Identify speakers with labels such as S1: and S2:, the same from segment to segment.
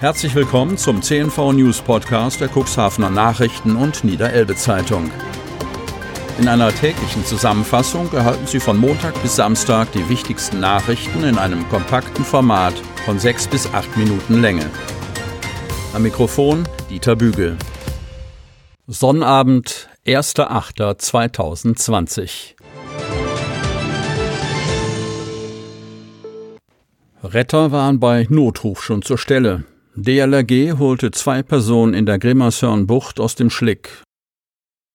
S1: Herzlich willkommen zum CNV News Podcast der Cuxhavener Nachrichten und Niederelbe Zeitung. In einer täglichen Zusammenfassung erhalten Sie von Montag bis Samstag die wichtigsten Nachrichten in einem kompakten Format von sechs bis acht Minuten Länge. Am Mikrofon Dieter Bügel. Sonnabend, 1.8.2020. Retter waren bei Notruf schon zur Stelle. DLRG holte zwei Personen in der Grimmershörnbucht aus dem Schlick.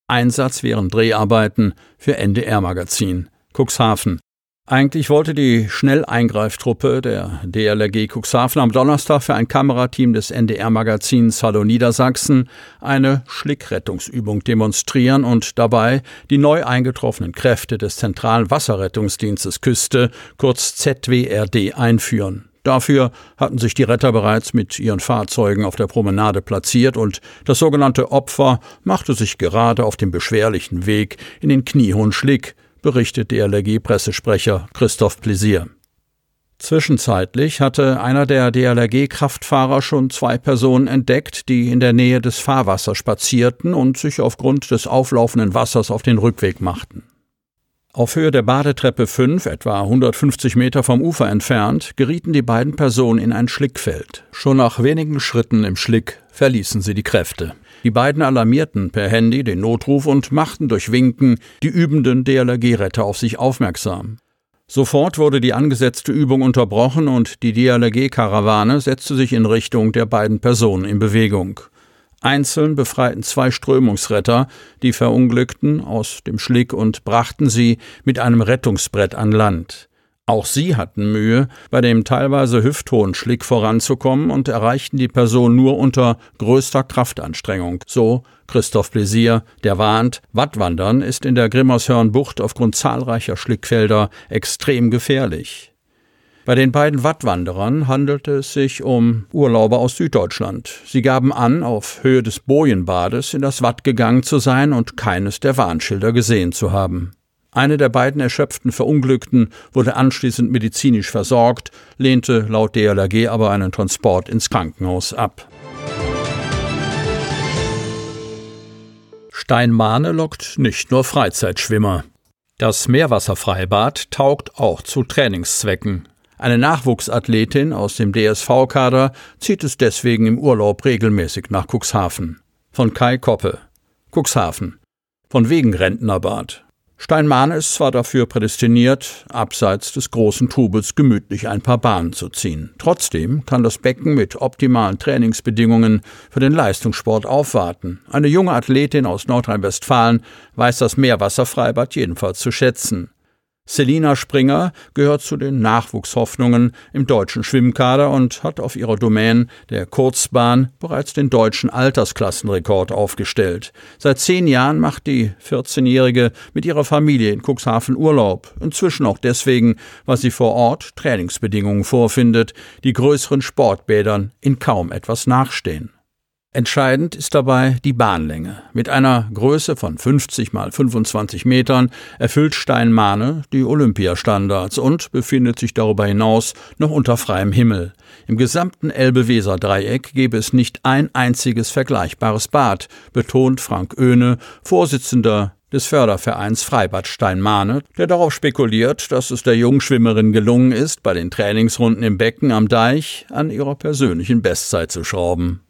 S1: Einsatz während Dreharbeiten für NDR-Magazin. Cuxhaven. Eigentlich wollte die Schnelleingreiftruppe der DLRG Cuxhaven am Donnerstag für ein Kamerateam des NDR-Magazins Hallo Niedersachsen eine Schlickrettungsübung demonstrieren und dabei die neu eingetroffenen Kräfte des Zentralen Wasserrettungsdienstes Küste, kurz ZWRD, einführen. Dafür hatten sich die Retter bereits mit ihren Fahrzeugen auf der Promenade platziert und das sogenannte Opfer machte sich gerade auf dem beschwerlichen Weg in den kniehohen Schlick, berichtet DLRG-Pressesprecher Christoph Pläsier. Zwischenzeitlich hatte einer der DLRG-Kraftfahrer schon zwei Personen entdeckt, die in der Nähe des Fahrwassers spazierten und sich aufgrund des auflaufenden Wassers auf den Rückweg machten. Auf Höhe der Badetreppe 5, etwa 150 Meter vom Ufer entfernt, gerieten die beiden Personen in ein Schlickfeld. Schon nach wenigen Schritten im Schlick verließen sie die Kräfte. Die beiden alarmierten per Handy den Notruf und machten durch Winken die übenden DLRG-Retter auf sich aufmerksam. Sofort wurde die angesetzte Übung unterbrochen und die DLRG-Karawane setzte sich in Richtung der beiden Personen in Bewegung. Einzeln befreiten zwei Strömungsretter die Verunglückten aus dem Schlick und brachten sie mit einem Rettungsbrett an Land. Auch sie hatten Mühe, bei dem teilweise hüfthohen Schlick voranzukommen und erreichten die Person nur unter größter Kraftanstrengung. So Christoph Pläsier, der warnt, Wattwandern ist in der Grimmershörnbucht aufgrund zahlreicher Schlickfelder extrem gefährlich. Bei den beiden Wattwanderern handelte es sich um Urlauber aus Süddeutschland. Sie gaben an, auf Höhe des Bojenbades in das Watt gegangen zu sein und keines der Warnschilder gesehen zu haben. Eine der beiden erschöpften Verunglückten wurde anschließend medizinisch versorgt, lehnte laut DLRG aber einen Transport ins Krankenhaus ab. Steinmahne lockt nicht nur Freizeitschwimmer. Das Meerwasserfreibad taugt auch zu Trainingszwecken. Eine Nachwuchsathletin aus dem DSV-Kader zieht es deswegen im Urlaub regelmäßig nach Cuxhaven. Von Kai Koppe. Cuxhaven. Von wegen Rentnerbad. Steinmahne ist zwar dafür prädestiniert, abseits des großen Trubels gemütlich ein paar Bahnen zu ziehen. Trotzdem kann das Becken mit optimalen Trainingsbedingungen für den Leistungssport aufwarten. Eine junge Athletin aus Nordrhein-Westfalen weiß das Meerwasserfreibad jedenfalls zu schätzen. Selina Springer gehört zu den Nachwuchshoffnungen im deutschen Schwimmkader und hat auf ihrer Domain der Kurzbahn bereits den deutschen Altersklassenrekord aufgestellt. Seit zehn Jahren macht die 14-Jährige mit ihrer Familie in Cuxhaven Urlaub. Inzwischen auch deswegen, weil sie vor Ort Trainingsbedingungen vorfindet, die größeren Sportbädern in kaum etwas nachstehen. Entscheidend ist dabei die Bahnlänge. Mit einer Größe von 50 mal 25 Metern erfüllt Steinmahne die Olympiastandards und befindet sich darüber hinaus noch unter freiem Himmel. Im gesamten Elbe-Weser-Dreieck gäbe es nicht ein einziges vergleichbares Bad, betont Frank Oehne, Vorsitzender des Fördervereins Freibad Steinmahne, der darauf spekuliert, dass es der Jungschwimmerin gelungen ist, bei den Trainingsrunden im Becken am Deich an ihrer persönlichen Bestzeit zu schrauben.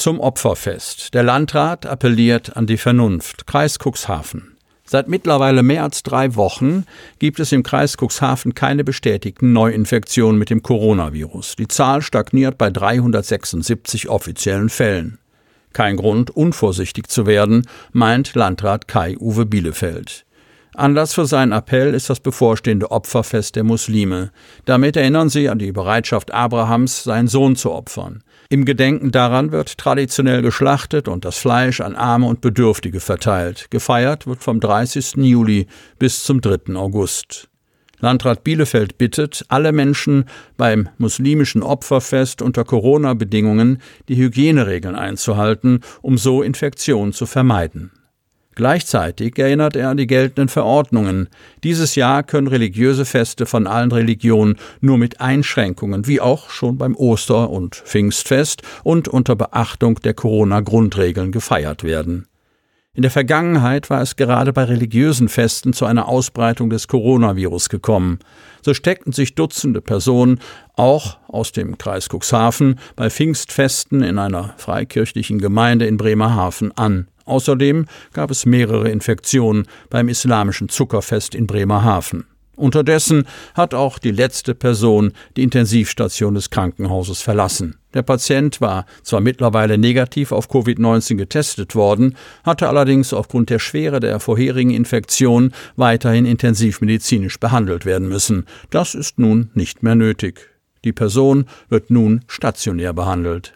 S1: Zum Opferfest. Der Landrat appelliert an die Vernunft. Kreis Cuxhaven. Seit mittlerweile mehr als drei Wochen gibt es im Kreis Cuxhaven keine bestätigten Neuinfektionen mit dem Coronavirus. Die Zahl stagniert bei 376 offiziellen Fällen. Kein Grund, unvorsichtig zu werden, meint Landrat Kai-Uwe Bielefeld. Anlass für seinen Appell ist das bevorstehende Opferfest der Muslime. Damit erinnern sie an die Bereitschaft Abrahams, seinen Sohn zu opfern. Im Gedenken daran wird traditionell geschlachtet und das Fleisch an Arme und Bedürftige verteilt. Gefeiert wird vom 30. Juli bis zum 3. August. Landrat Bielefeld bittet, alle Menschen beim muslimischen Opferfest unter Corona-Bedingungen die Hygieneregeln einzuhalten, um so Infektionen zu vermeiden. Gleichzeitig erinnert er an die geltenden Verordnungen. Dieses Jahr können religiöse Feste von allen Religionen nur mit Einschränkungen, wie auch schon beim Oster- und Pfingstfest und unter Beachtung der Corona-Grundregeln gefeiert werden. In der Vergangenheit war es gerade bei religiösen Festen zu einer Ausbreitung des Coronavirus gekommen. So steckten sich Dutzende Personen, auch aus dem Kreis Cuxhaven, bei Pfingstfesten in einer freikirchlichen Gemeinde in Bremerhaven an. Außerdem gab es mehrere Infektionen beim islamischen Zuckerfest in Bremerhaven. Unterdessen hat auch die letzte Person die Intensivstation des Krankenhauses verlassen. Der Patient war zwar mittlerweile negativ auf Covid-19 getestet worden, hatte allerdings aufgrund der Schwere der vorherigen Infektion weiterhin intensivmedizinisch behandelt werden müssen. Das ist nun nicht mehr nötig. Die Person wird nun stationär behandelt.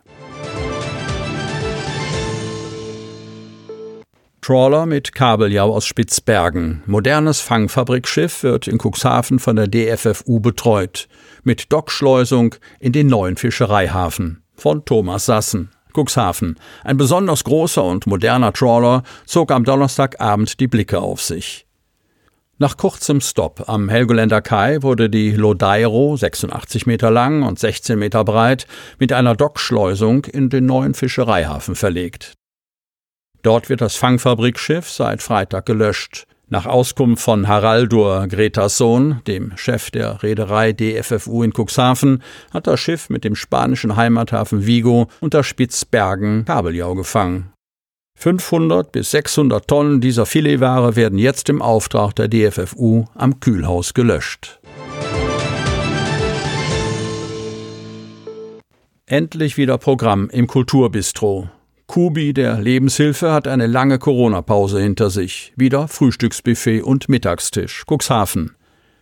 S1: Trawler mit Kabeljau aus Spitzbergen. Modernes Fangfabrikschiff wird in Cuxhaven von der DFFU betreut. Mit Dockschleusung in den neuen Fischereihafen. Von Thomas Sassen. Cuxhaven. Ein besonders großer und moderner Trawler zog am Donnerstagabend die Blicke auf sich. Nach kurzem Stopp am Helgoländer Kai wurde die Lodairo, 86 Meter lang und 16 Meter breit, mit einer Dockschleusung in den neuen Fischereihafen verlegt. Dort wird das Fangfabrikschiff seit Freitag gelöscht. Nach Auskunft von Haraldur Sohn, dem Chef der Reederei DFFU in Cuxhaven, hat das Schiff mit dem spanischen Heimathafen Vigo unter Spitzbergen Kabeljau gefangen. 500 bis 600 Tonnen dieser Filetware werden jetzt im Auftrag der DFFU am Kühlhaus gelöscht. Endlich wieder Programm im Kulturbistro. Kubi der Lebenshilfe hat eine lange Corona-Pause hinter sich. Wieder Frühstücksbuffet und Mittagstisch. Cuxhaven.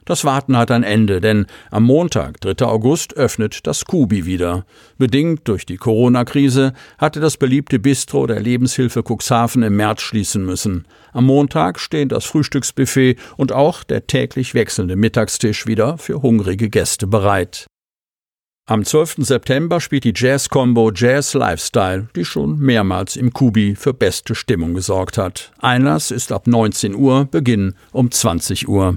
S1: Das Warten hat ein Ende, denn am Montag, 3. August, öffnet das Kubi wieder. Bedingt durch die Corona-Krise hatte das beliebte Bistro der Lebenshilfe Cuxhaven im März schließen müssen. Am Montag stehen das Frühstücksbuffet und auch der täglich wechselnde Mittagstisch wieder für hungrige Gäste bereit. Am 12. September spielt die Jazz-Combo Jazz Lifestyle, die schon mehrmals im Kubi für beste Stimmung gesorgt hat. Einlass ist ab 19 Uhr, Beginn um 20 Uhr.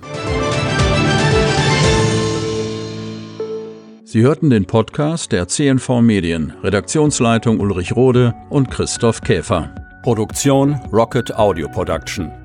S1: Sie hörten den Podcast der CNV Medien, Redaktionsleitung Ulrich Rode und Christoph Käfer. Produktion Rocket Audio Production.